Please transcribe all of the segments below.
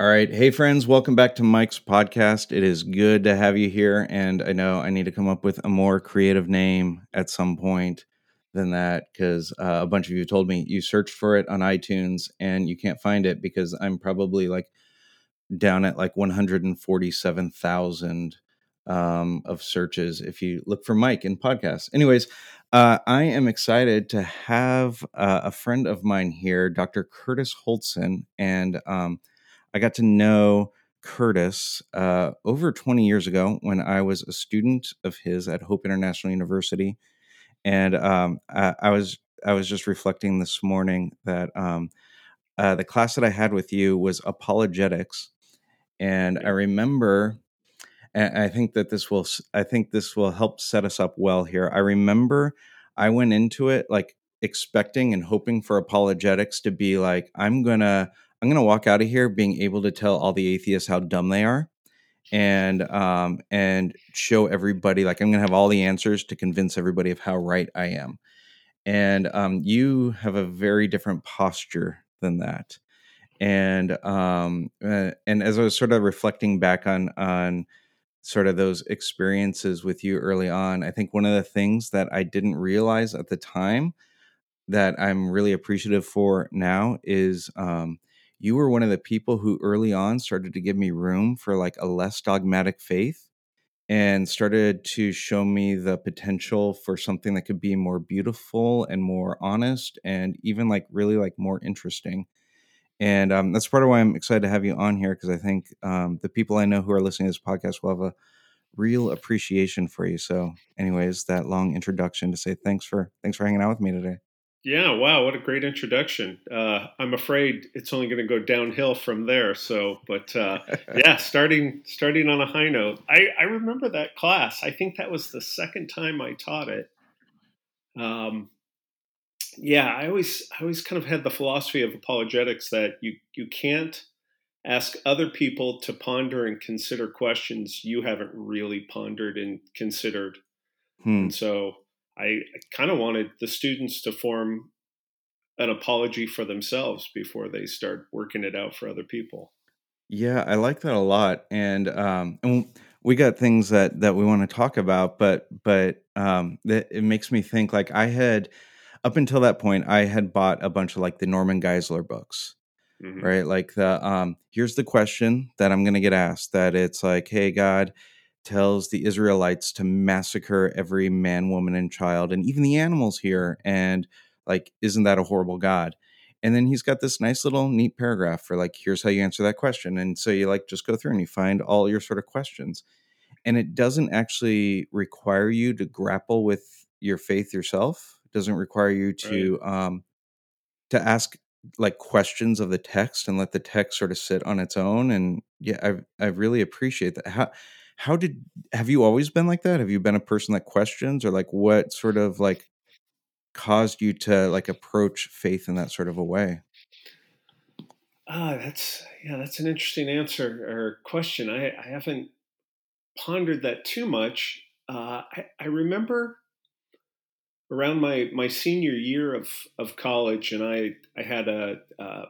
All right. Hey, friends, welcome back to Mike's podcast. It is good to have you here. And I know I need to come up with a more creative name at some point than that because uh, a bunch of you told me you searched for it on iTunes and you can't find it because I'm probably like down at like 147,000 um, of searches if you look for Mike in podcasts. Anyways, uh, I am excited to have uh, a friend of mine here, Dr. Curtis Holtzen. And um, I got to know Curtis uh, over 20 years ago when I was a student of his at Hope International University, and um, I, I, was I was just reflecting this morning that um, uh, the class that I had with you was apologetics, and I remember. And I think that this will I think this will help set us up well here. I remember I went into it like expecting and hoping for apologetics to be like I'm going to I'm going to walk out of here being able to tell all the atheists how dumb they are and um and show everybody like I'm going to have all the answers to convince everybody of how right I am. And um you have a very different posture than that. And um uh, and as I was sort of reflecting back on on sort of those experiences with you early on, I think one of the things that I didn't realize at the time that I'm really appreciative for now is um you were one of the people who early on started to give me room for like a less dogmatic faith and started to show me the potential for something that could be more beautiful and more honest and even like really like more interesting. And um, that's part of why i'm excited to have you on here because i think um, the people i know who are listening to this podcast will have a real appreciation for you. So anyways that long introduction to say thanks for thanks for hanging out with me today yeah, wow, what a great introduction. Uh, I'm afraid it's only going to go downhill from there. So, but uh, yeah, starting starting on a high note. I, I remember that class. I think that was the second time I taught it. Um, yeah, I always I always kind of had the philosophy of apologetics that you you can't ask other people to ponder and consider questions you haven't really pondered and considered. Hmm. And so I kind of wanted the students to form an apology for themselves before they start working it out for other people. Yeah, I like that a lot, and um, and we got things that that we want to talk about, but but um, that it makes me think like I had up until that point I had bought a bunch of like the Norman Geisler books, mm-hmm. right? Like the um, here's the question that I'm going to get asked. That it's like, hey God, tells the Israelites to massacre every man, woman, and child, and even the animals here. And like, isn't that a horrible God? And then he's got this nice little neat paragraph for like, here's how you answer that question. And so you like just go through and you find all your sort of questions. And it doesn't actually require you to grapple with your faith yourself. It doesn't require you to right. um to ask like questions of the text and let the text sort of sit on its own. And yeah, I I really appreciate that. How how did have you always been like that? Have you been a person that questions or like what sort of like caused you to like approach faith in that sort of a way? Ah, that's yeah, that's an interesting answer or question. I, I haven't pondered that too much. Uh, I, I remember around my my senior year of of college, and I I had a uh,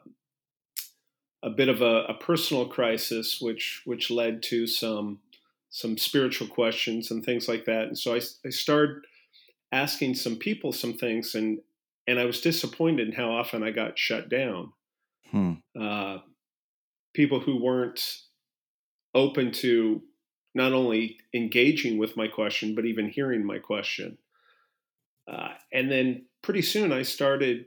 a bit of a, a, personal crisis, which which led to some some spiritual questions and things like that. And so I, I started asking some people some things, and and I was disappointed in how often I got shut down. Hmm. Uh, people who weren't open to not only engaging with my question, but even hearing my question. Uh, and then pretty soon I started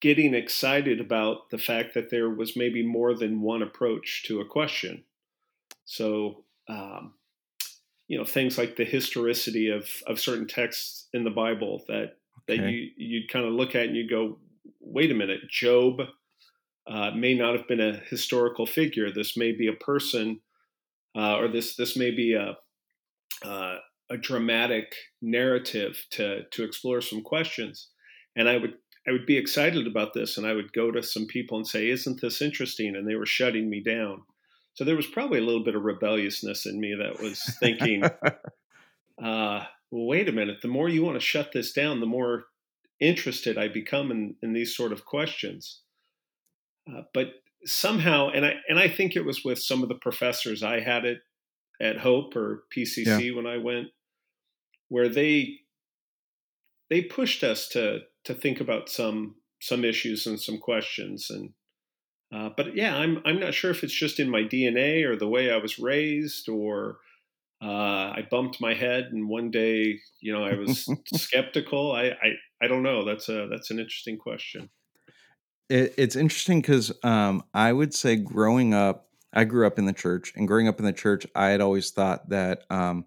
getting excited about the fact that there was maybe more than one approach to a question. So um, you know things like the historicity of of certain texts in the Bible that okay. that you you'd kind of look at and you go, wait a minute, Job uh, may not have been a historical figure. This may be a person, uh, or this this may be a uh, a dramatic narrative to to explore some questions. And I would I would be excited about this, and I would go to some people and say, "Isn't this interesting?" And they were shutting me down. So there was probably a little bit of rebelliousness in me that was thinking, uh, well, wait a minute, the more you want to shut this down, the more interested I become in, in these sort of questions. Uh, but somehow, and I and I think it was with some of the professors I had it at Hope or PCC yeah. when I went, where they they pushed us to to think about some some issues and some questions and uh, but yeah I'm I'm not sure if it's just in my DNA or the way I was raised or uh, I bumped my head and one day you know I was skeptical. I, I I don't know. That's a that's an interesting question. It, it's interesting because um, I would say growing up I grew up in the church and growing up in the church I had always thought that um,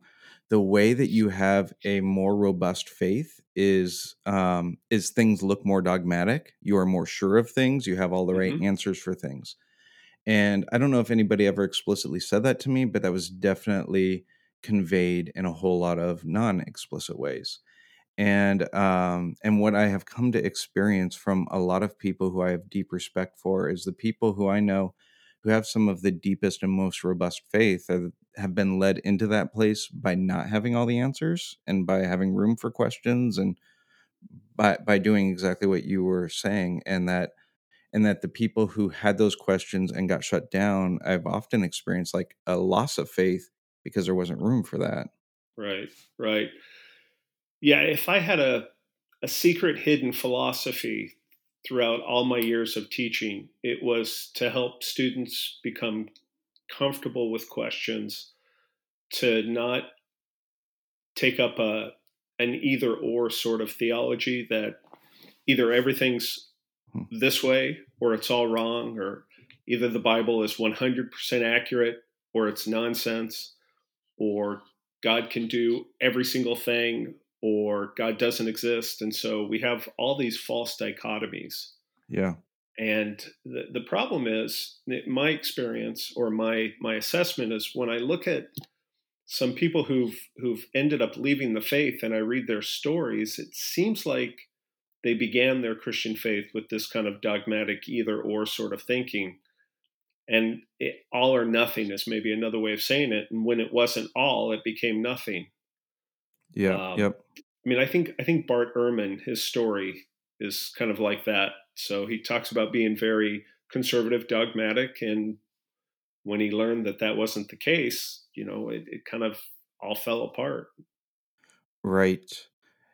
the way that you have a more robust faith is um, is things look more dogmatic. You are more sure of things. You have all the mm-hmm. right answers for things. And I don't know if anybody ever explicitly said that to me, but that was definitely conveyed in a whole lot of non-explicit ways. And um, and what I have come to experience from a lot of people who I have deep respect for is the people who I know who have some of the deepest and most robust faith have been led into that place by not having all the answers and by having room for questions and by by doing exactly what you were saying and that and that the people who had those questions and got shut down i've often experienced like a loss of faith because there wasn't room for that. Right right. Yeah if i had a a secret hidden philosophy throughout all my years of teaching it was to help students become comfortable with questions, to not take up a an either or sort of theology that either everything's hmm. this way or it's all wrong or either the bible is 100% accurate or it's nonsense or god can do every single thing or god doesn't exist and so we have all these false dichotomies yeah and the, the problem is, my experience or my my assessment is when I look at some people who've who've ended up leaving the faith and I read their stories, it seems like they began their Christian faith with this kind of dogmatic either or sort of thinking. And it, all or nothing is maybe another way of saying it. And when it wasn't all, it became nothing. Yeah. Um, yep. I mean, I think I think Bart Ehrman, his story is kind of like that. So he talks about being very conservative, dogmatic, and when he learned that that wasn't the case, you know, it, it kind of all fell apart. Right.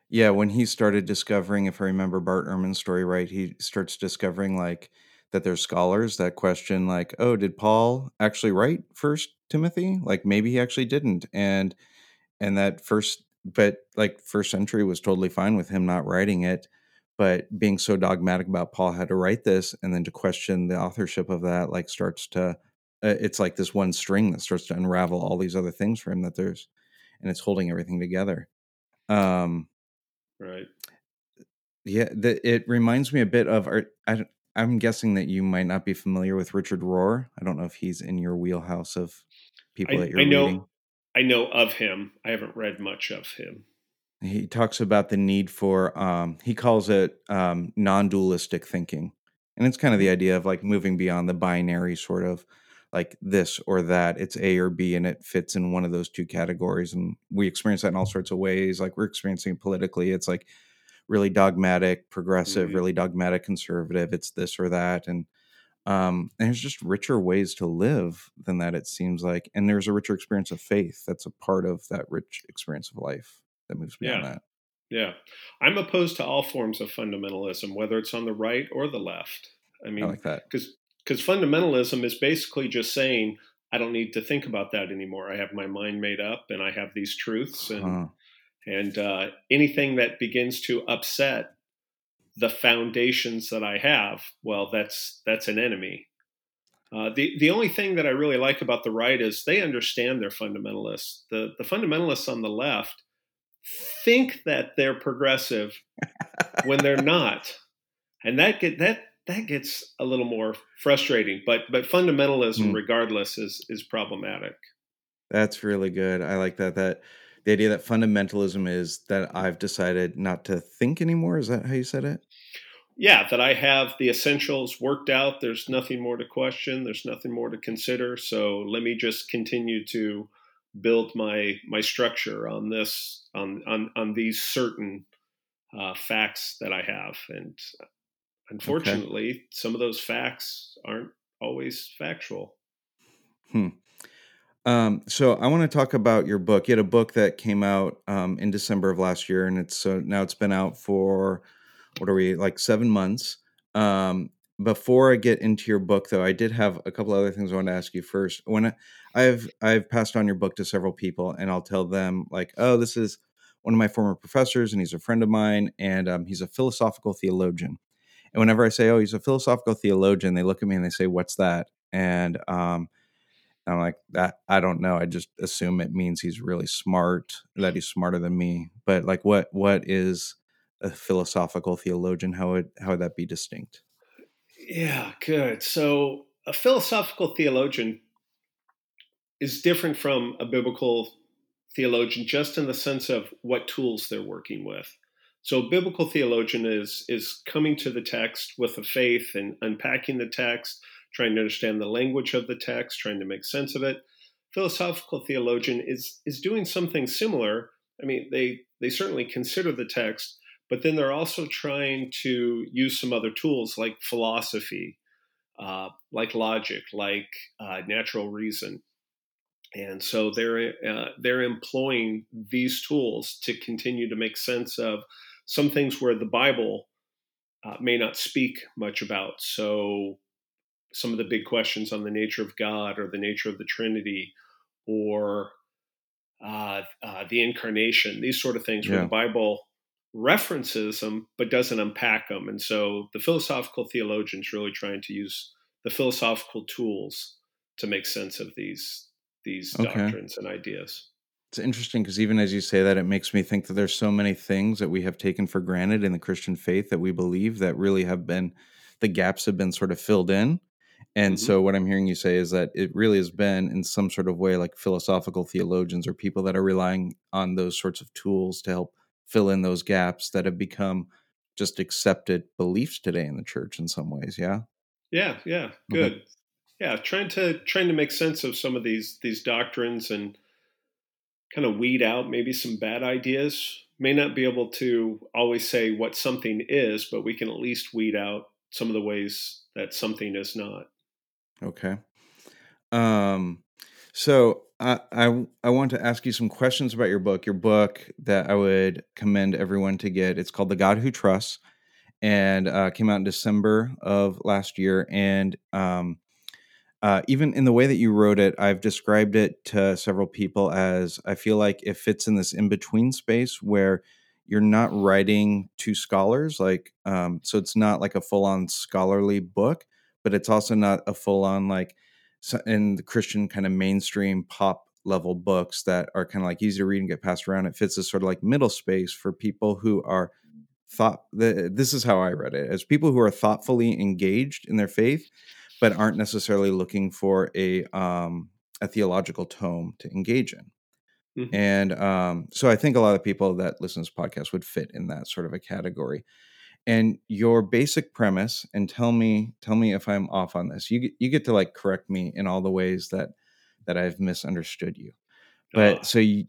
Yeah, when he started discovering, if I remember Bart Ehrman's story right, he starts discovering like that there's scholars that question like, oh, did Paul actually write First Timothy? Like maybe he actually didn't, and and that first, but like first century was totally fine with him not writing it but being so dogmatic about Paul had to write this and then to question the authorship of that like starts to uh, it's like this one string that starts to unravel all these other things for him that there's and it's holding everything together. Um right. Yeah the, it reminds me a bit of our, I, i'm guessing that you might not be familiar with richard rohr. I don't know if he's in your wheelhouse of people I, that you're I know reading. I know of him. I haven't read much of him. He talks about the need for um, he calls it um, non-dualistic thinking. And it's kind of the idea of like moving beyond the binary sort of like this or that. It's a or b and it fits in one of those two categories. And we experience that in all sorts of ways. Like we're experiencing it politically. It's like really dogmatic progressive mm-hmm. really dogmatic conservative. It's this or that. And um and there's just richer ways to live than that it seems like and there's a richer experience of faith that's a part of that rich experience of life that moves beyond yeah. that. Yeah. I'm opposed to all forms of fundamentalism, whether it's on the right or the left. I mean, I like that. Because because fundamentalism is basically just saying, I don't need to think about that anymore. I have my mind made up and I have these truths. And, huh. and uh, anything that begins to upset the foundations that I have, well, that's that's an enemy. Uh, the the only thing that I really like about the right is they understand they're fundamentalists. The the fundamentalists on the left think that they're progressive when they're not, and that get that that gets a little more frustrating. But but fundamentalism, mm. regardless, is is problematic. That's really good. I like that. That the idea that fundamentalism is that I've decided not to think anymore. Is that how you said it? Yeah, that I have the essentials worked out. There's nothing more to question. There's nothing more to consider. So let me just continue to build my my structure on this on on on these certain uh, facts that I have, and unfortunately, okay. some of those facts aren't always factual. Hmm. Um, so I want to talk about your book. You had a book that came out um, in December of last year, and it's uh, now it's been out for what are we like seven months. Um, before I get into your book, though, I did have a couple other things I want to ask you first. When I, I've I've passed on your book to several people, and I'll tell them like, "Oh, this is one of my former professors, and he's a friend of mine, and um, he's a philosophical theologian." And whenever I say, "Oh, he's a philosophical theologian," they look at me and they say, "What's that?" And um, I'm like, that I don't know. I just assume it means he's really smart, that mm-hmm. he's smarter than me. But like what what is a philosophical theologian? How would how would that be distinct? Yeah, good. So a philosophical theologian is different from a biblical theologian just in the sense of what tools they're working with. So a biblical theologian is is coming to the text with a faith and unpacking the text, trying to understand the language of the text, trying to make sense of it. Philosophical theologian is is doing something similar. I mean, they they certainly consider the text, but then they're also trying to use some other tools like philosophy, uh, like logic, like uh, natural reason, and so they're uh, they're employing these tools to continue to make sense of some things where the Bible uh, may not speak much about. So some of the big questions on the nature of God or the nature of the Trinity or uh, uh, the incarnation, these sort of things yeah. where the Bible references them but doesn't unpack them. And so the philosophical theologians really trying to use the philosophical tools to make sense of these these okay. doctrines and ideas. It's interesting because even as you say that, it makes me think that there's so many things that we have taken for granted in the Christian faith that we believe that really have been the gaps have been sort of filled in and mm-hmm. so what I'm hearing you say is that it really has been in some sort of way like philosophical theologians or people that are relying on those sorts of tools to help fill in those gaps that have become just accepted beliefs today in the church in some ways, yeah? Yeah, yeah, good. Okay. Yeah, trying to trying to make sense of some of these these doctrines and kind of weed out maybe some bad ideas. May not be able to always say what something is, but we can at least weed out some of the ways that something is not. Okay. Um, so I, I I want to ask you some questions about your book. Your book that I would commend everyone to get. It's called The God Who Trusts, and uh, came out in December of last year. And um, uh, even in the way that you wrote it, I've described it to several people as I feel like it fits in this in between space where you're not writing to scholars, like um, so it's not like a full on scholarly book, but it's also not a full on like in the Christian kind of mainstream pop level books that are kind of like easy to read and get passed around. It fits this sort of like middle space for people who are thought. The, this is how I read it as people who are thoughtfully engaged in their faith, but aren't necessarily looking for a um, a theological tome to engage in. Mm-hmm. And um, so I think a lot of people that listen to this podcast would fit in that sort of a category and your basic premise and tell me tell me if i'm off on this you get, you get to like correct me in all the ways that that i've misunderstood you but oh. so you,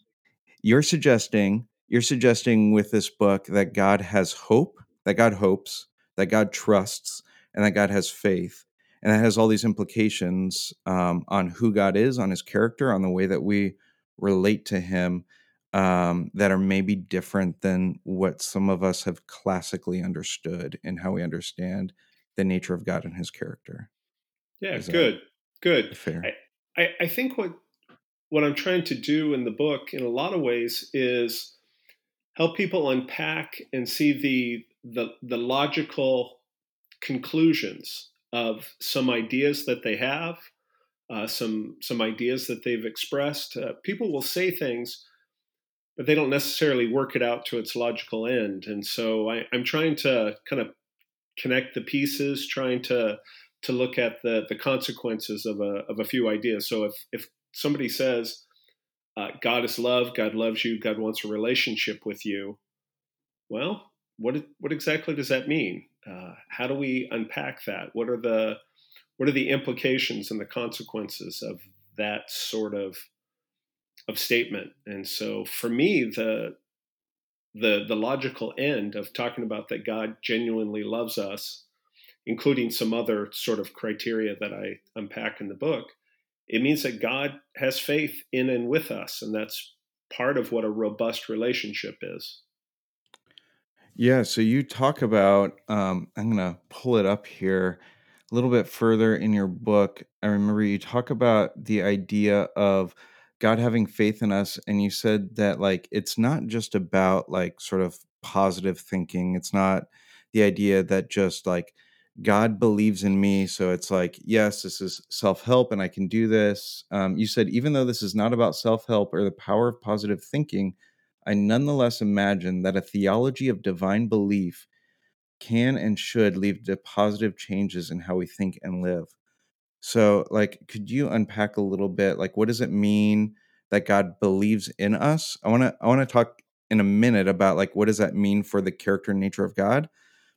you're suggesting you're suggesting with this book that god has hope that god hopes that god trusts and that god has faith and that has all these implications um, on who god is on his character on the way that we relate to him um, that are maybe different than what some of us have classically understood in how we understand the nature of God and His character. Yeah, Is good, good. Fair. I, I, I think what what I'm trying to do in the book, in a lot of ways, is help people unpack and see the the, the logical conclusions of some ideas that they have, uh, some some ideas that they've expressed. Uh, people will say things but they don't necessarily work it out to its logical end. And so I, am trying to kind of connect the pieces, trying to to look at the the consequences of a of a few ideas. So if if somebody says uh, God is love, God loves you, God wants a relationship with you, well, what what exactly does that mean? Uh, how do we unpack that? What are the what are the implications and the consequences of that sort of of statement. And so for me, the the the logical end of talking about that God genuinely loves us including some other sort of criteria that I unpack in the book, it means that God has faith in and with us. And that's part of what a robust relationship is. Yeah, so you talk about, um, I'm going to pull it up here a little bit further in your book. I remember you talk about the idea of God having faith in us, and you said that, like, it's not just about, like, sort of positive thinking. It's not the idea that just, like, God believes in me. So it's like, yes, this is self help and I can do this. Um, you said, even though this is not about self help or the power of positive thinking, I nonetheless imagine that a theology of divine belief can and should lead to positive changes in how we think and live. So, like, could you unpack a little bit? Like, what does it mean that God believes in us? I want to, I want to talk in a minute about like what does that mean for the character and nature of God,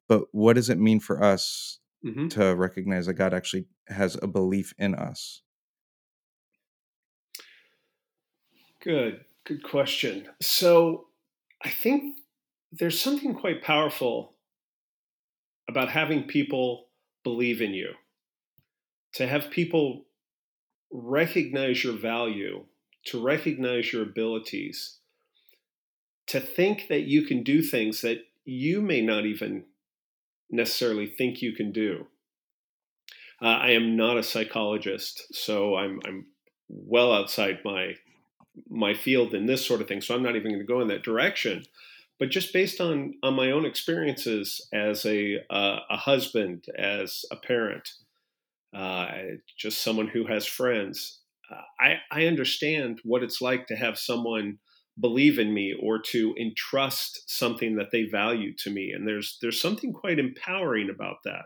but what does it mean for us mm-hmm. to recognize that God actually has a belief in us? Good. Good question. So I think there's something quite powerful about having people believe in you, to have people recognize your value, to recognize your abilities, to think that you can do things that you may not even necessarily think you can do. Uh, I am not a psychologist, so I'm, I'm well outside my my field in this sort of thing. So I'm not even going to go in that direction. But just based on on my own experiences as a uh, a husband, as a parent, uh, just someone who has friends, uh, I I understand what it's like to have someone believe in me or to entrust something that they value to me and there's there's something quite empowering about that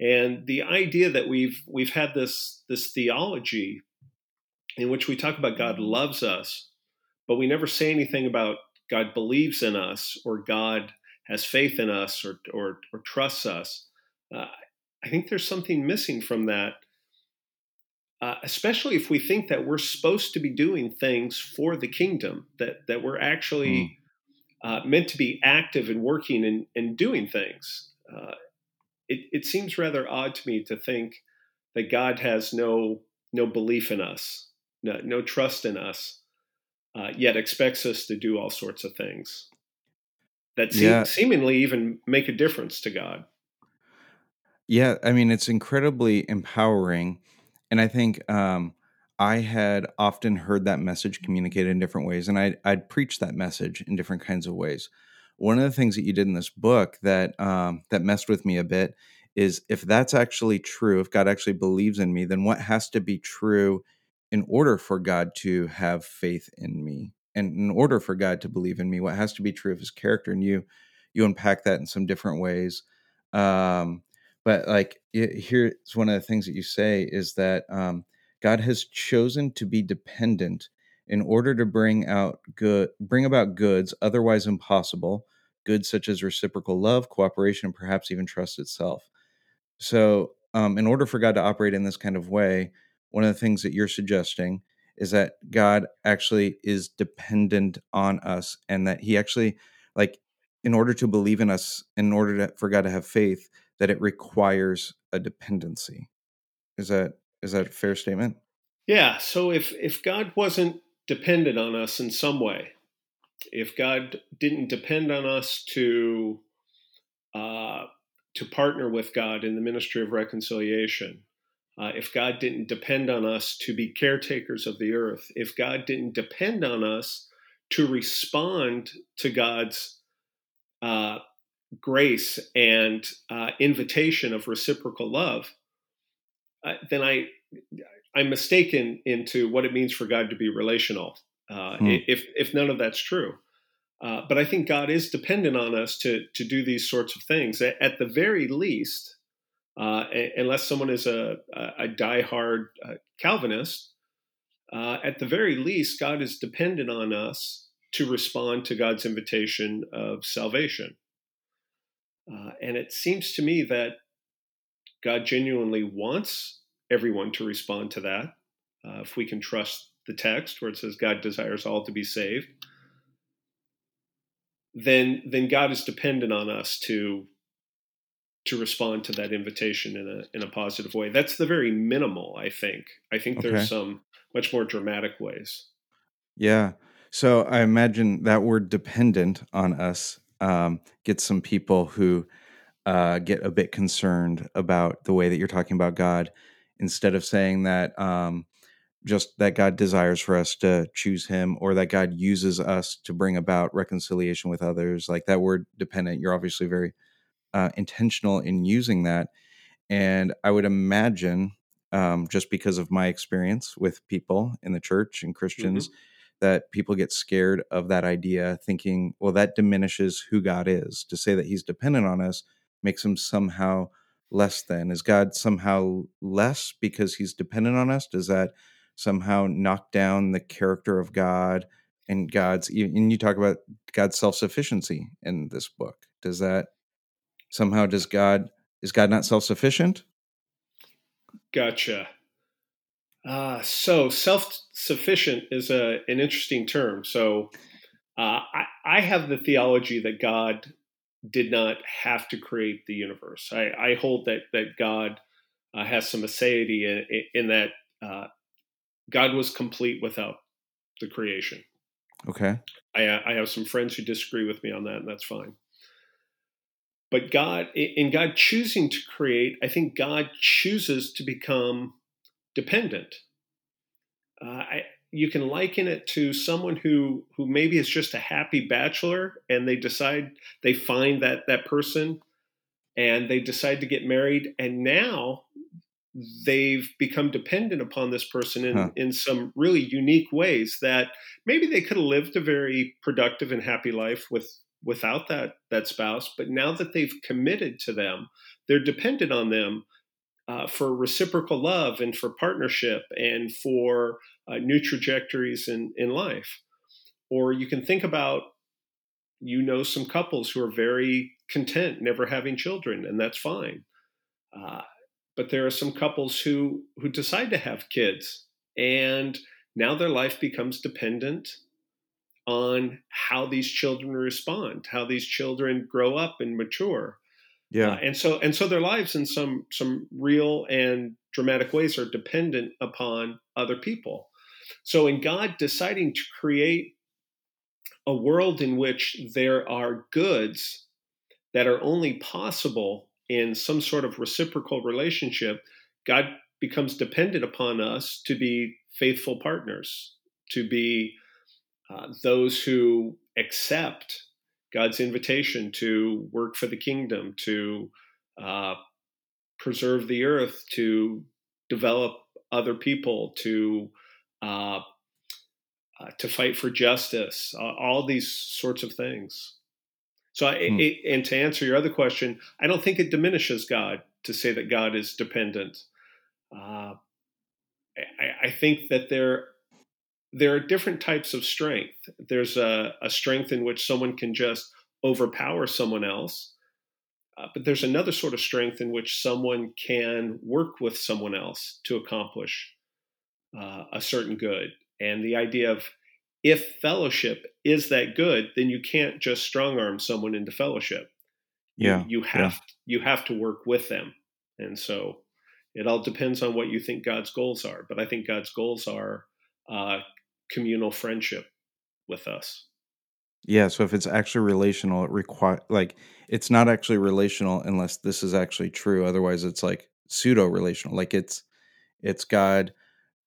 and the idea that we've we've had this this theology in which we talk about God mm-hmm. loves us, but we never say anything about God believes in us or God has faith in us or, or, or trusts us. Uh, I think there's something missing from that, uh, especially if we think that we're supposed to be doing things for the kingdom, that, that we're actually mm. uh, meant to be active and working and, and doing things. Uh, it, it seems rather odd to me to think that God has no no belief in us no, no trust in us, uh, yet expects us to do all sorts of things that seem, yeah. seemingly even make a difference to God. Yeah, I mean, it's incredibly empowering. And I think um, I had often heard that message communicated in different ways, and I'd, I'd preach that message in different kinds of ways. One of the things that you did in this book that um, that messed with me a bit is if that's actually true, if God actually believes in me, then what has to be true in order for God to have faith in me and in order for God to believe in me, what has to be true of his character. And you, you unpack that in some different ways. Um, but like here's one of the things that you say is that um, God has chosen to be dependent in order to bring out good, bring about goods otherwise impossible, goods such as reciprocal love, cooperation, perhaps even trust itself. So, um, in order for God to operate in this kind of way, one of the things that you're suggesting is that God actually is dependent on us and that he actually like in order to believe in us in order to, for God to have faith that it requires a dependency. Is that is that a fair statement? Yeah, so if if God wasn't dependent on us in some way, if God didn't depend on us to uh, to partner with God in the ministry of reconciliation, uh, if God didn't depend on us to be caretakers of the earth, if God didn't depend on us to respond to God's uh, grace and uh, invitation of reciprocal love, uh, then I I'm mistaken into what it means for God to be relational. Hmm. If if none of that's true. Uh, but I think God is dependent on us to to do these sorts of things. At, at the very least, uh, unless someone is a, a, a diehard uh, Calvinist, uh, at the very least, God is dependent on us to respond to God's invitation of salvation. Uh, and it seems to me that God genuinely wants everyone to respond to that. Uh, if we can trust the text where it says God desires all to be saved, then then God is dependent on us to to respond to that invitation in a in a positive way. That's the very minimal, I think. I think Okay. there's some much more dramatic ways. Yeah. So I imagine that word dependent on us um, gets some people who uh, get a bit concerned about the way that you're talking about God instead of saying that um, just that God desires for us to choose Him or that God uses us to bring about reconciliation with others. Like that word dependent, you're obviously very uh, intentional in using that. And I would imagine, um, just because of my experience with people in the church and Christians, hmm that people get scared of that idea, thinking, well, that diminishes who God is. To say that he's dependent on us makes him somehow less than. Is God somehow less because he's dependent on us? Does that somehow knock down the character of God and God's, and you talk about God's self sufficiency in this book? Does that somehow, does God, is God not self sufficient? Gotcha. Uh, so self sufficient is a, an interesting term. So uh, I, I have the theology that God did not have to create the universe. I, I hold that that God uh, has some aseity in, in that uh, God was complete without the creation. Okay. I, I have some friends who disagree with me on that, and that's fine. But God, in God choosing to create, I think God chooses to become dependent. Uh, I, you can liken it to someone who who maybe is just a happy bachelor and they decide they find that that person and they decide to get married and now they've become dependent upon this person in, Huh. in some really unique ways that maybe they could have lived a very productive and happy life with without that that spouse but now that they've committed to them they're dependent on them uh, for reciprocal love and for partnership and for uh, new trajectories in, in life. Or you can think about, you know, some couples who are very content never having children, and that's fine. Uh, but there are some couples who who decide to have kids, and now their life becomes dependent on how these children respond, how these children grow up and mature. Yeah. Uh, and so and so their lives in some some real and dramatic ways are dependent upon other people. So in God deciding to create a world in which there are goods that are only possible in some sort of reciprocal relationship, God becomes dependent upon us to be faithful partners, to be uh, those who accept God's invitation to work for the kingdom, to uh, preserve the earth, to develop other people, to uh, uh, to fight for justice, all these sorts of things. So, I, Hmm. it, and to answer your other question, I don't think it diminishes God to say that God is dependent. Uh, I, I think that there there are different types of strength. There's a, a strength in which someone can just overpower someone else, uh, but there's another sort of strength in which someone can work with someone else to accomplish uh, a certain good. And the idea of if fellowship is that good, then you can't just strong arm someone into fellowship. You, Yeah. you have you have to work with them, and so it all depends on what you think God's goals are. But I think God's goals are uh, communal friendship with us. Yeah, so if it's actually relational, it require like it's not actually relational unless this is actually true. Otherwise, it's like pseudo relational. Like it's it's God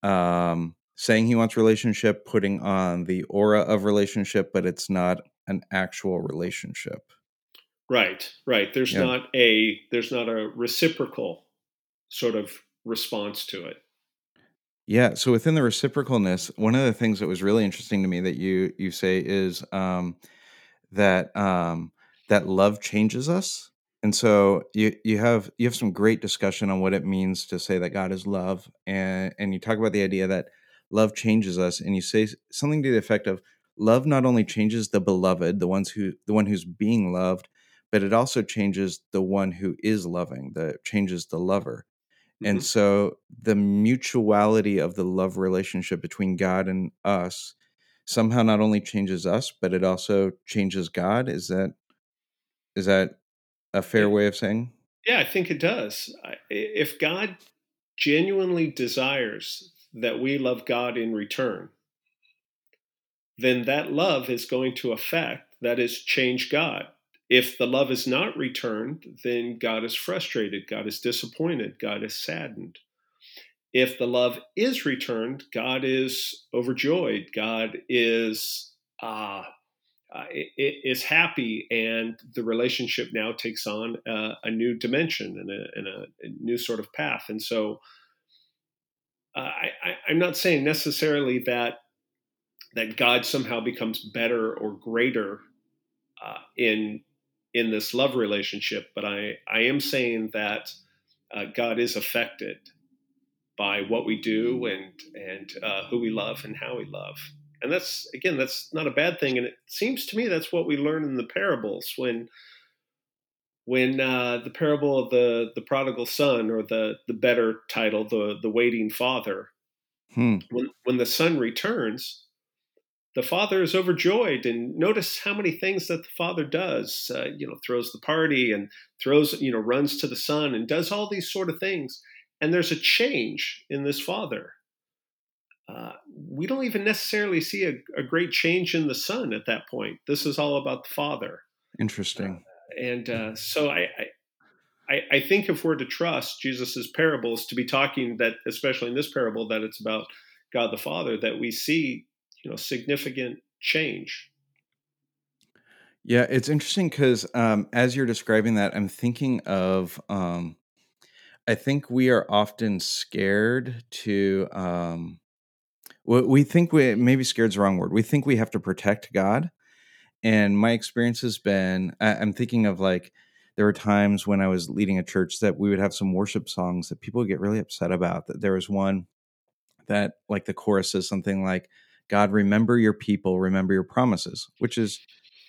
um saying he wants relationship, putting on the aura of relationship, but it's not an actual relationship. Right, right. There's Yeah. not a there's not a reciprocal sort of response to it. Yeah, so within the reciprocalness, one of the things that was really interesting to me that you you say is um that um that love changes us. And so you you have you have some great discussion on what it means to say that God is love and and you talk about the idea that love changes us and you say something to the effect of love not only changes the beloved, the ones who the one who's being loved, but it also changes the one who is loving, that changes the lover. And hmm so the mutuality of the love relationship between God and us somehow not only changes us, but it also changes God. Is that is that a fair It, way of saying? Yeah, I think it does. If God genuinely desires that we love God in return, then that love is going to affect, that is, change God. If the love is not returned, then God is frustrated, God is disappointed, God is saddened. If the love is returned, God is overjoyed, God is uh, uh, is happy, and the relationship now takes on a new dimension and a, and a, new sort of path. And so, uh, I, I'm not saying necessarily that that God somehow becomes better or greater uh, in in this love relationship, but I I am saying that uh, God is affected by what we do and and uh, who we love and how we love. And that's again that's not a bad thing. And it seems to me that's what we learn in the parables when when uh, the parable of the the prodigal son or the the better title the the waiting father hmm. when when the son returns the father is overjoyed and notice how many things that the father does uh, you know throws the party and throws you know runs to the son and does all these sort of things and there's a change in this father uh, we don't even necessarily see a, a, great change in the son at that point. This is all about the father. Interesting. Uh, and uh, so I, I, I think if we're to trust Jesus's parables to be talking that, especially in this parable, that it's about God the Father, that we see, you know, significant change. Yeah, it's interesting because um, as you're describing that, I'm thinking of. Um, I think we are often scared to um, we think we maybe scared's the wrong word. We think we have to protect God. And my experience has been I'm thinking of like there were times when I was leading a church that we would have some worship songs that people get really upset about. That there was one that like the chorus is something like, God, remember your people, remember your promises, which is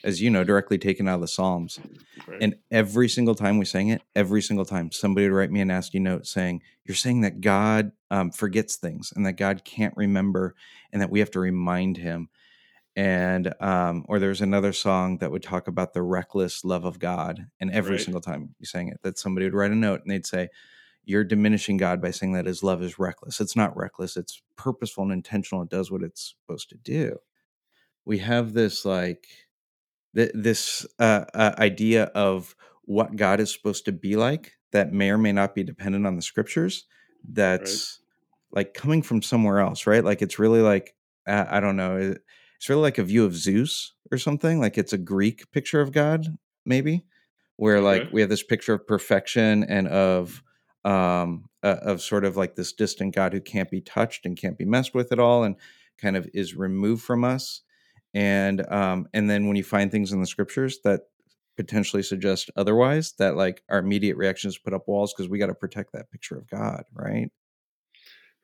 as you know, directly taken out of the Psalms. Right. And every single time we sang it, every single time somebody would write me a nasty note saying, You're saying that God um, forgets things and that God can't remember and that we have to remind him. And, um, or there's another song that would talk about the reckless love of God. And every right. single time you sang it, that somebody would write a note and they'd say, You're diminishing God by saying that his love is reckless. It's not reckless, it's purposeful and intentional. It does what it's supposed to do. We have this like, th- this uh, uh, idea of what God is supposed to be like that may or may not be dependent on the scriptures. That's right. like coming from somewhere else, right? Like it's really like uh, I don't know. It's really like a view of Zeus or something. Like it's a Greek picture of God, maybe, where okay. like we have this picture of perfection and of um uh, of sort of like this distant God who can't be touched and can't be messed with at all, and kind of is removed from us. And um and then when you find things in the scriptures that potentially suggest otherwise that like our immediate reaction is put up walls because we got to protect that picture of god right?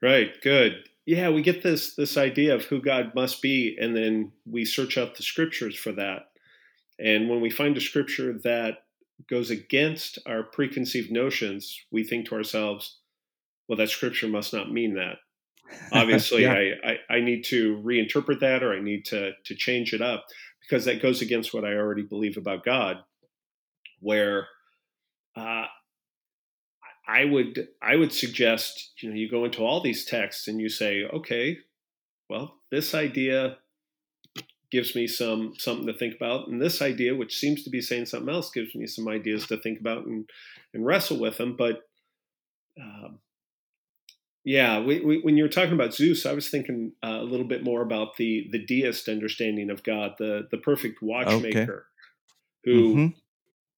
Right good. Yeah we get this this idea of who god must be and then we search out the scriptures for that. And when we find a scripture that goes against our preconceived notions we think to ourselves well that scripture must not mean that obviously yeah. I, I, I need to reinterpret that or i need to to change it up because that goes against what i already believe about god where uh, i would i would suggest you know you go into all these texts and you say okay well this idea gives me some something to think about and this idea which seems to be saying something else gives me some ideas to think about and and wrestle with them but um, yeah, we, we, when you were talking about Zeus, I was thinking uh, a little bit more about the the deist understanding of God, the the perfect watchmaker, okay. who mm-hmm.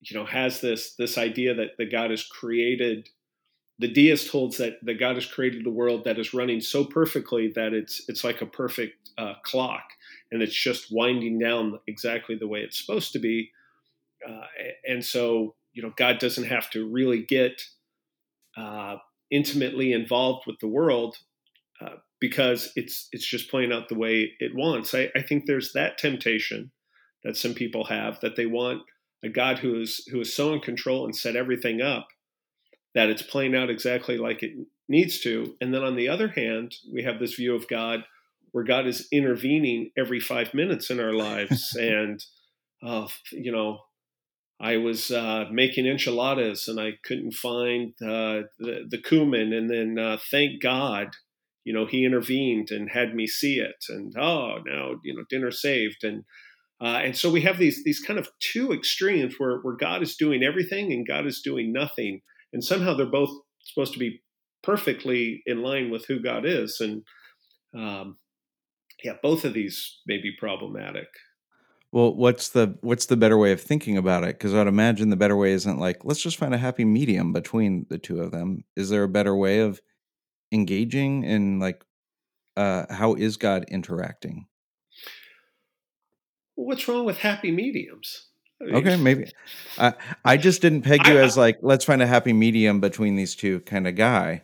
you know has this this idea that the God has created. The deist holds that the God has created the world that is running so perfectly that it's it's like a perfect uh, clock, and it's just winding down exactly the way it's supposed to be. Uh, and so, you know, God doesn't have to really get uh, intimately involved with the world uh, because it's it's just playing out the way it wants. I, I, think there's that temptation that some people have that they want a God who is who is so in control and set everything up that it's playing out exactly like it needs to. And then on the other hand, we have this view of God where God is intervening every five minutes in our lives and uh, you know I was uh, making enchiladas and I couldn't find uh, the, the cumin. And then, uh, thank God, you know, he intervened and had me see it. And oh, now you know, dinner saved. And uh, and so we have these these kind of two extremes where where God is doing everything and God is doing nothing, and somehow they're both supposed to be perfectly in line with who God is. And um, yeah, both of these may be problematic. Well, what's the what's the better way of thinking about it? Because I'd imagine the better way isn't like let's just find a happy medium between the two of them. Is there a better way of engaging in like uh, how is God interacting? Well, what's wrong with happy mediums? I mean, okay, maybe. I I just didn't peg you I, as like let's find a happy medium between these two kind of guy.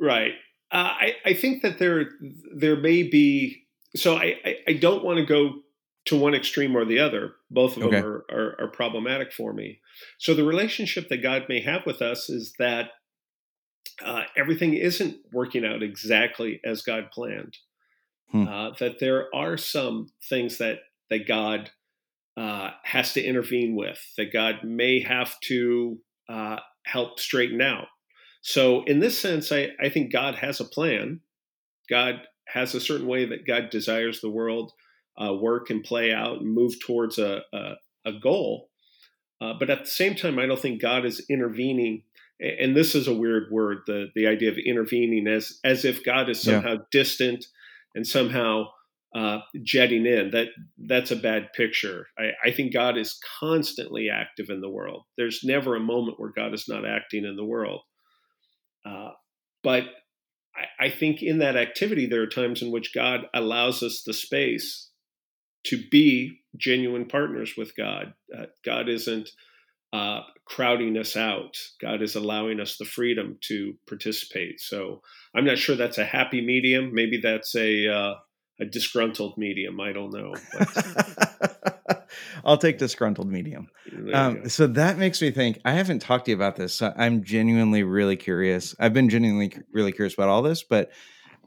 Right. Uh, I I think that there there may be. So I I, I don't want to go to one extreme or the other. Both of okay. them are, are, are problematic for me. So the relationship that God may have with us is that uh, everything isn't working out exactly as God planned. Hmm. Uh, that there are some things that that God uh, has to intervene with, that God may have to uh, help straighten out. So, in this sense, I, I think God has a plan. God has a certain way that God desires the world uh, work and play out and move towards a, a, a goal. Uh, but at the same time, I don't think God is intervening. And this is a weird word, the, the idea of intervening as, as if God is somehow yeah. distant and somehow uh, jetting in. That that's a bad picture. I, I, think God is constantly active in the world. There's never a moment where God is not acting in the world. Uh, but I, I, think in that activity, there are times in which God allows us the space to be genuine partners with God. Uh, God isn't uh, crowding us out. God is allowing us the freedom to participate. So I'm not sure that's a happy medium. Maybe that's a uh, a disgruntled medium. I don't know. I'll take disgruntled medium. Um, so that makes me think. I haven't talked to you about this. So I'm genuinely really curious. I've been genuinely really curious about all this, but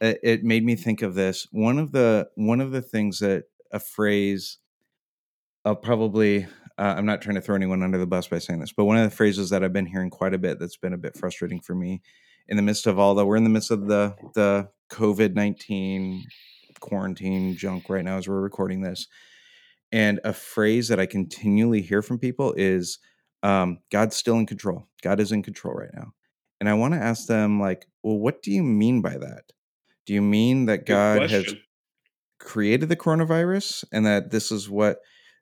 it, it made me think of this. One of the one of the things that a phrase I'll probably uh, I'm not trying to throw anyone under the bus by saying this, but one of the phrases that I've been hearing quite a bit that's been a bit frustrating for me in the midst of all the we're in the midst of the the COVID nineteen quarantine junk right now as we're recording this. And a phrase that I continually hear from people is um, God's still in control. God is in control right now. And I want to ask them, like, well, what do you mean by that? Do you mean that God has created the coronavirus and that this is what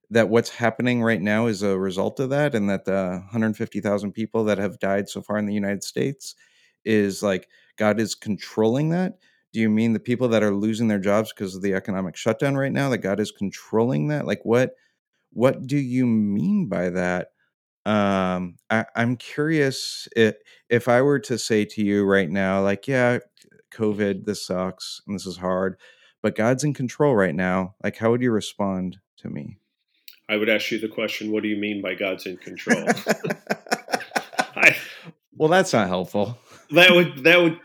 that what's happening right now is a result of that and that the 150,000 people that have died so far in the United States is like God is controlling that? Do you mean the people that are losing their jobs because of the economic shutdown right now that God is controlling that? Like what what do you mean by that? Um, I, I'm curious if, if I were to say to you right now, like, yeah, COVID, this sucks and this is hard, but God's in control right now. Like, how would you respond to me? I would ask you the question, what do you mean by God's in control? I, well, that's not helpful. That would that would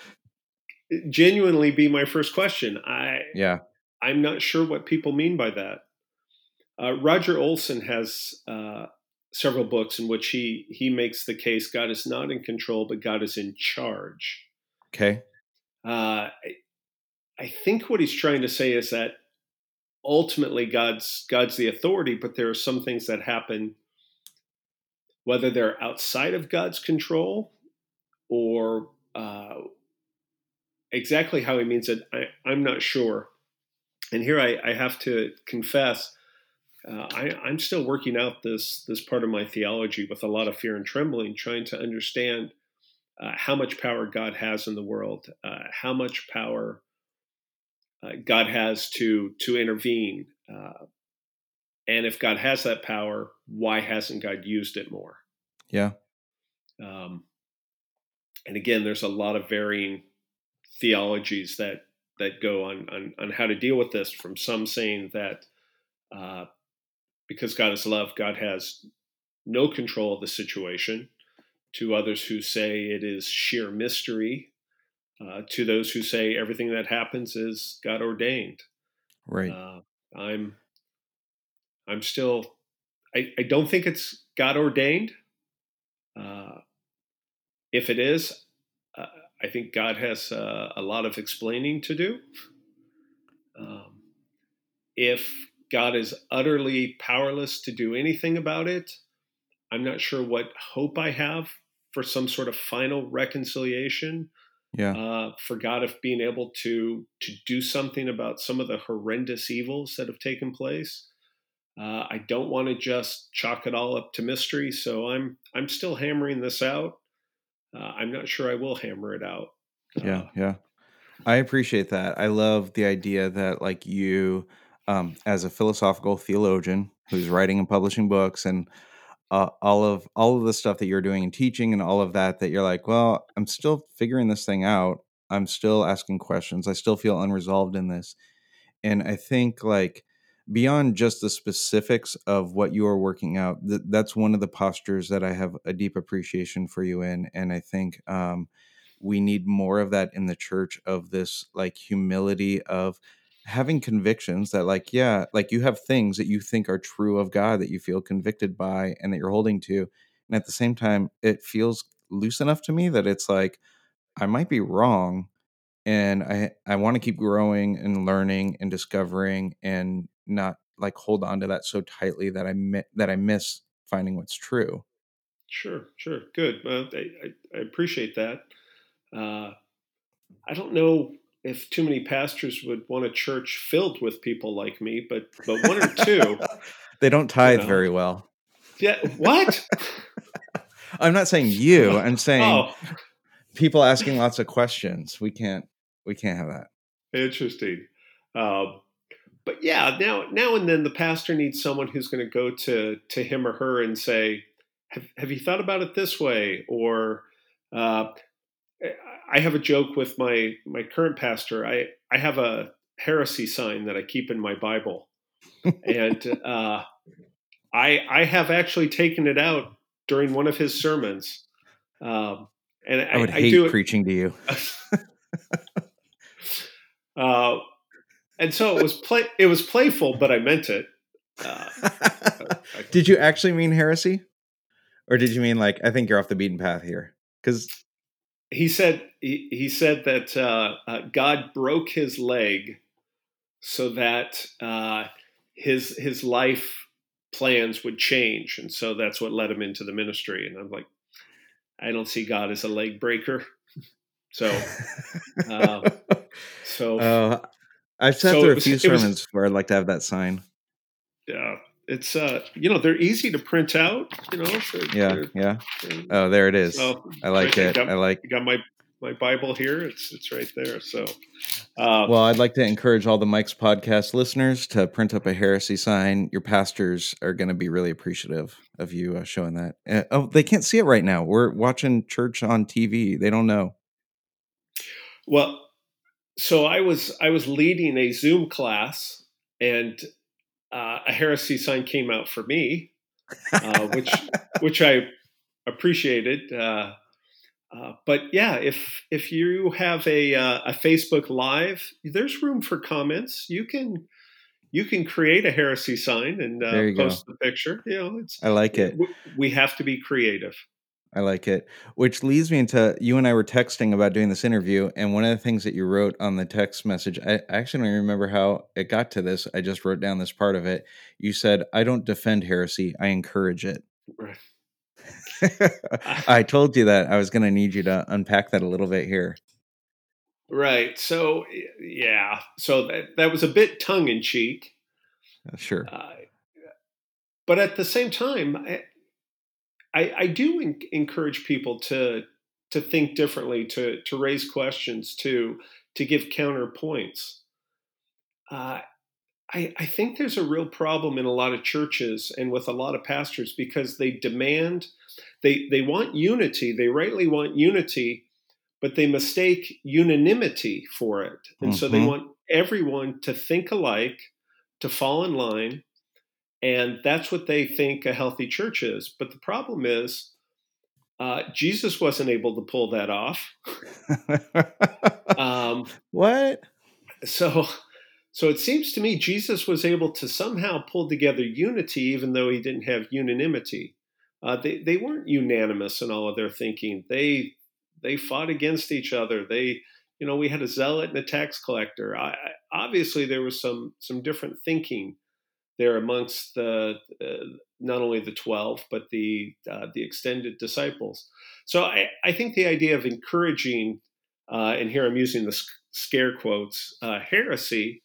genuinely be my first question. I yeah, I'm not sure what people mean by that. Uh, Roger Olson has uh, several books in which he he makes the case God is not in control, but God is in charge. Okay. Uh, I, I think what he's trying to say is that ultimately God's God's the authority, but there are some things that happen whether they're outside of God's control or uh, exactly how he means it, I, am not sure. And here I, I have to confess, uh, I, I'm still working out this this part of my theology with a lot of fear and trembling, trying to understand uh, how much power God has in the world, uh, how much power uh, God has to to intervene, uh, and if God has that power, why hasn't God used it more? Yeah. Um, and again, there's a lot of varying theologies that that go on on, on how to deal with this. From some saying that uh, because God is love, God has no control of the situation. To others who say it is sheer mystery. Uh, to those who say everything that happens is God ordained. Right. Uh, I'm I'm still I, I don't think it's God ordained? Uh, if it is, I think God has uh, a lot of explaining to do. Um, if God is utterly powerless to do anything about it, I'm not sure what hope I have for some sort of final reconciliation. Yeah. Uh, for God of being able to to do something about some of the horrendous evils that have taken place. Uh, I don't want to just chalk it all up to mystery, so I'm I'm still hammering this out. Uh, I'm not sure I will hammer it out. Yeah, Uh, yeah. I appreciate that. I love the idea that like you um as a philosophical theologian who's writing and publishing books and uh, all of all of the stuff that you're doing and teaching and all of that that you're like, well, I'm still figuring this thing out. I'm still asking questions. I still feel unresolved in this. And I think like beyond just the specifics of what you are working out, th- that's one of the postures that I have a deep appreciation for you in. And I think um, we need more of that in the church of this like humility of having convictions that like yeah like you have things that you think are true of god that you feel convicted by and that you're holding to and at the same time it feels loose enough to me that it's like i might be wrong and i i want to keep growing and learning and discovering and not like hold on to that so tightly that i mi- that i miss finding what's true sure, sure, good. Well, I, I, I appreciate that. Uh, I don't know if too many pastors would want a church filled with people like me, but but one or two, they don't tithe know. very well yeah. What? i'm not saying you i'm saying Oh, people asking lots of questions we can't we can't have that interesting. Um, but yeah, now now and then the pastor needs someone who's going to go to to him or her and say, "Have have you thought about it this way?" Or uh, I have a joke with my my current pastor. I I have a heresy sign that I keep in my Bible, and uh, I I have actually taken it out during one of his sermons. Um, and I, i would I hate do it preaching to you uh, and so it was play. It was playful, but I meant it. Uh, did you actually mean heresy or did you mean like i think you're off the beaten path here because he said he, he said that uh, uh, God broke his leg so that uh, his his life plans would change, and so that's what led him into the ministry. And I'm like, I don't see God as a leg breaker. So uh, so uh, i've sat So through a was- few it was- sermons where i'd like to have that sign yeah, it's uh you know they're easy to print out. You know, they're- yeah they're- yeah they're- oh there it is so i like I it got- i like I got my my Bible here. It's it's right there. So, uh, Well, I'd like to encourage all the Mike's podcast listeners to print up a heresy sign. Your pastors are going to be really appreciative of you uh, showing that. Uh, oh, they can't see it right now. We're watching church on TV. They don't know. well, so I was I was leading a Zoom class, and uh, a heresy sign came out for me, uh, which which I appreciated. Uh, uh, but yeah, if if you have a uh, a Facebook Live, there's room for comments. You can you can create a heresy sign and uh, There go. post the picture. You know, it's I like it. we- we have to be creative. I like it. Which leads me into you and I were texting about doing this interview, and one of the things that you wrote on the text message, I actually don't remember how it got to this. I just wrote down this part of it. You said, "I don't defend heresy; I encourage it." Right. I told you that I was going to need you to unpack that a little bit here. Right. So yeah. So that that was a bit tongue in cheek, Uh, Sure. uh, but at the same time, I I, I do en- encourage people to to think differently, to to raise questions, to to give counterpoints. Uh, I I think there's a real problem in a lot of churches and with a lot of pastors because they demand they they want unity. They rightly want unity, but they mistake unanimity for it. And so they Mhm. want everyone to think alike, to fall in line, and that's what they think a healthy church is. But the problem is, uh, Jesus wasn't able to pull that off. Um, what? so, so it seems to me Jesus was able to somehow pull together unity, even though he didn't have unanimity. uh, they they weren't unanimous in all of their thinking. They they fought against each other. They you know we had a zealot and a tax collector. I, obviously, there was some some different thinking there amongst the uh, not only the twelve but the uh, the extended disciples. So I, I think the idea of encouraging, uh, and here I'm using the scare quotes, uh, heresy.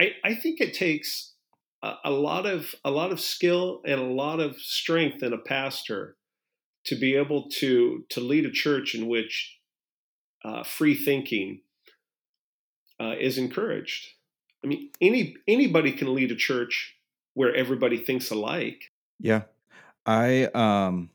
I, I think it takes a, a lot of a lot of skill and a lot of strength in a pastor to be able to to lead a church in which uh, free thinking uh, is encouraged. I mean, any anybody can lead a church where everybody thinks alike. Yeah, I um,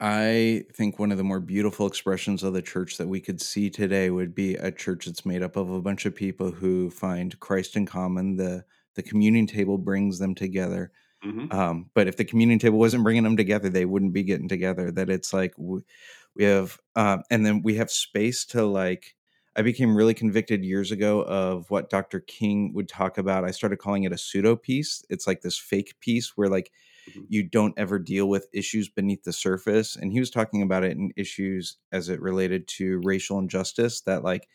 I think one of the more beautiful expressions of the church that we could see today would be a church that's made up of a bunch of people who find Christ in common. The the communion table brings them together. Mm-hmm. Um, but if the communion table wasn't bringing them together, they wouldn't be getting together. That it's like we, we have, uh, and then we have space to like. I became really convicted years ago of what Dr. King would talk about. I started calling it a pseudo peace. It's like this fake peace where like mm-hmm. you don't ever deal with issues beneath the surface. And he was talking about it in issues as it related to racial injustice that like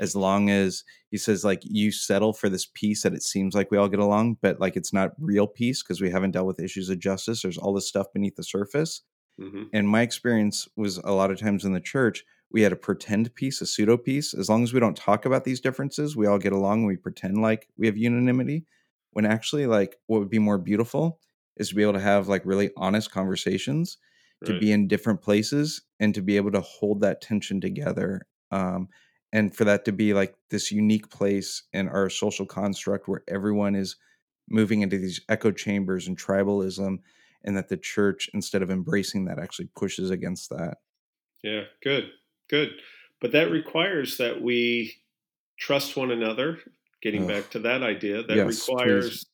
as long as he says like you settle for this peace that it seems like we all get along but like it's not real peace because we haven't dealt with issues of justice there's all this stuff beneath the surface mm-hmm. and my experience was a lot of times in the church we had a pretend peace, a pseudo peace. as long as we don't talk about these differences we all get along and we pretend like we have unanimity. When actually like what would be more beautiful is to be able to have like really honest conversations to be in different places and to be able to hold that tension together um, and for that to be like this unique place in our social construct where everyone is moving into these echo chambers and tribalism and that the church instead of embracing that actually pushes against that. Yeah good good but that requires that we trust one another getting Ugh. back to that idea that yes, requires please.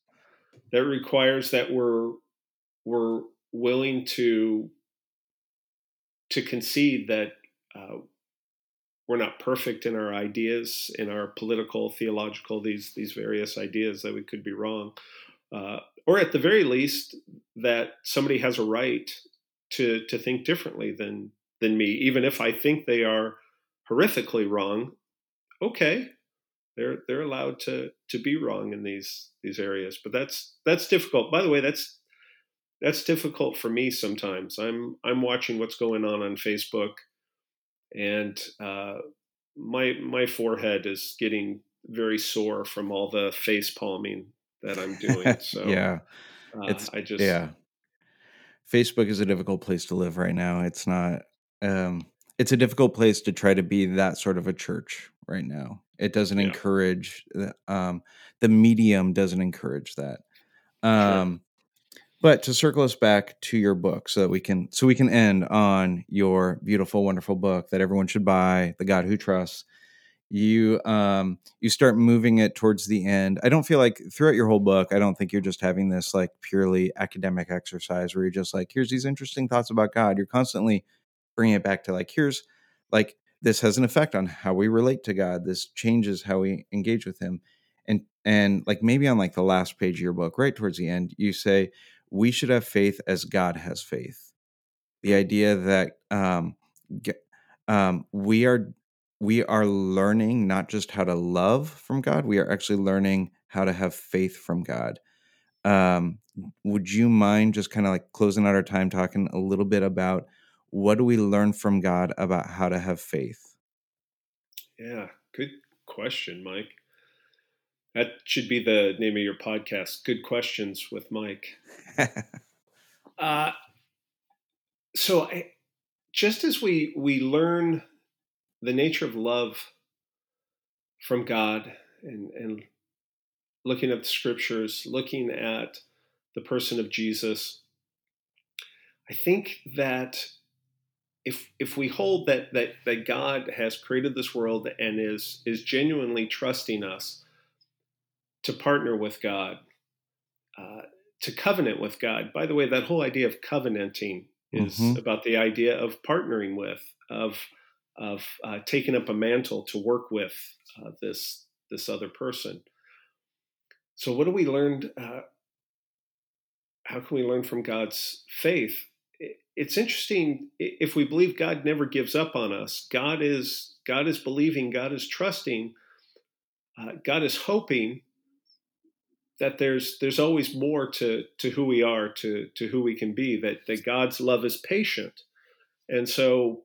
that requires that we're we're willing to to concede that uh, we're not perfect in our ideas, in our political, theological, these these various ideas that we could be wrong, uh, or at the very least that somebody has a right to to think differently than than me, even if I think they are horrifically wrong. Okay, they're they're allowed to to be wrong in these these areas, but that's that's difficult. By the way, that's that's difficult for me sometimes. I'm I'm watching what's going on on Facebook and uh, my my forehead is getting very sore from all the face palming that I'm doing. So yeah, uh, it's I just yeah. Facebook is a difficult place to live right now. It's not. Um, it's a difficult place to try to be that sort of a church right now. It doesn't yeah. encourage. Um, the medium doesn't encourage that. Um, but to circle us back to your book so that we can so we can end on your beautiful wonderful book that everyone should buy, The God Who Trusts. You um you start moving it towards the end. I don't feel like throughout your whole book, I don't think you're just having this like purely academic exercise where you're just like here's these interesting thoughts about God. You're constantly bringing it back to like here's like this has an effect on how we relate to God. This changes how we engage with him. And and like maybe on like the last page of your book, right towards the end, you say we should have faith as God has faith. The idea that um, um, we are we are learning not just how to love from God, we are actually learning how to have faith from God. Um, would you mind just kind of like closing out our time talking a little bit about what do we learn from God about how to have faith? Yeah, good question, Mike. That should be the name of your podcast. Good questions with Mike. uh, so, I, just as we we learn the nature of love from God and and looking at the scriptures, looking at the person of Jesus, I think that if if we hold that that that God has created this world and is is genuinely trusting us to partner with God, uh, to covenant with God. By the way, that whole idea of covenanting is mm-hmm. about the idea of partnering with, of of uh, taking up a mantle to work with uh, this this other person. So, what do we learn? Uh, how can we learn from God's faith? It's interesting if we believe God never gives up on us. God is God is believing. God is trusting. Uh, God is hoping that there's there's always more to to who we are, to to who we can be. That that God's love is patient, and so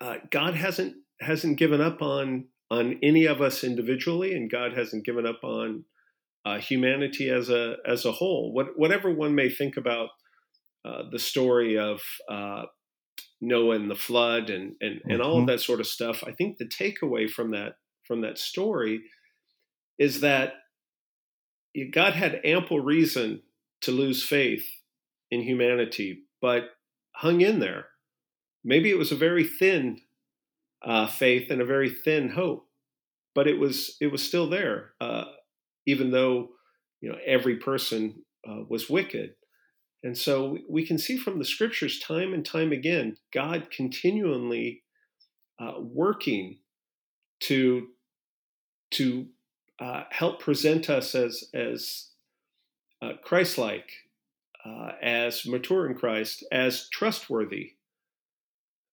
uh, God hasn't hasn't given up on on any of us individually, and God hasn't given up on uh, humanity as a as a whole. What, whatever one may think about uh, the story of uh, Noah and the flood and and, and mm-hmm. all of mm-hmm. that sort of stuff, I think the takeaway from that from that story is that God had ample reason to lose faith in humanity, but hung in there. Maybe it was a very thin uh, faith and a very thin hope, but it was it was still there, uh, even though you know every person uh, was wicked. And so we can see from the scriptures time and time again, God continually uh, working to to uh, help present us as as uh, Christ-like, uh, as mature in Christ, as trustworthy.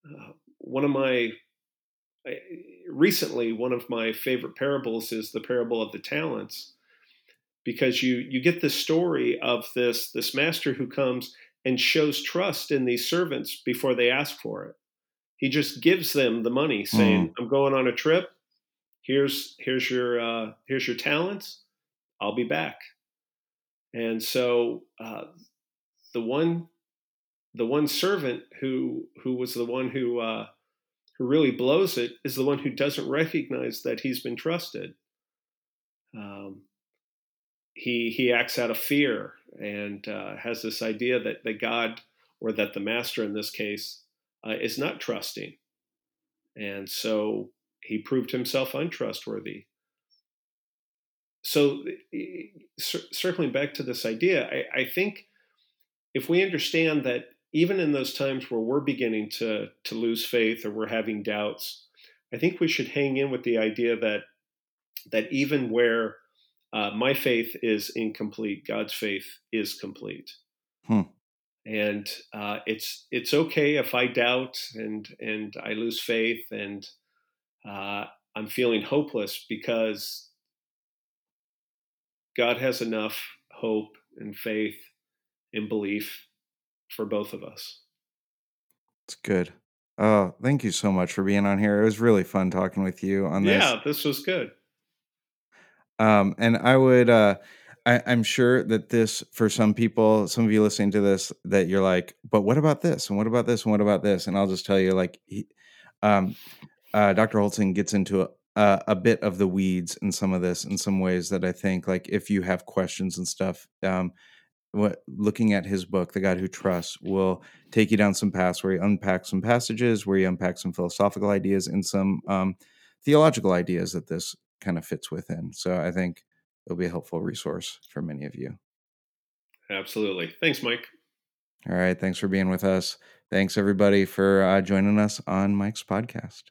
Uh, one of my recently one of my favorite parables is the parable of the talents, because you you get the story of this this master who comes and shows trust in these servants before they ask for it. He just gives them the money, saying, mm. "I'm going on a trip here's here's your uh, here's your talents. I'll be back. And so uh, the one the one servant who who was the one who uh, who really blows it is the one who doesn't recognize that he's been trusted. Um, he he acts out of fear and uh, has this idea that that God or that the master in this case uh, is not trusting, and so he proved himself untrustworthy. So, circling back to this idea, I, I think if we understand that even in those times where we're beginning to to lose faith or we're having doubts, I think we should hang in with the idea that that even where uh, my faith is incomplete, God's faith is complete. Hmm. And uh, it's it's okay if I doubt and and I lose faith and uh, I'm feeling hopeless because God has enough hope and faith and belief for both of us. It's good. Oh, thank you so much for being on here. It was really fun talking with you on this. Yeah, this was good. Um, and I would, uh, I, am sure that this, for some people, some of you listening to this, that you're like, but what about this? And what about this? And what about this? And I'll just tell you, like, he, um, uh, Dr. Holtzen gets into a, a, bit of the weeds in some of this in some ways that I think like if you have questions and stuff, um, what looking at his book, The God Who Trusts, will take you down some paths where he unpacks some passages, where he unpacks some philosophical ideas and some um, theological ideas that this kind of fits within. So I think it'll be a helpful resource for many of you. Absolutely. Thanks, Mike. All right. Thanks for being with us. Thanks, everybody, for uh, joining us on Mike's podcast.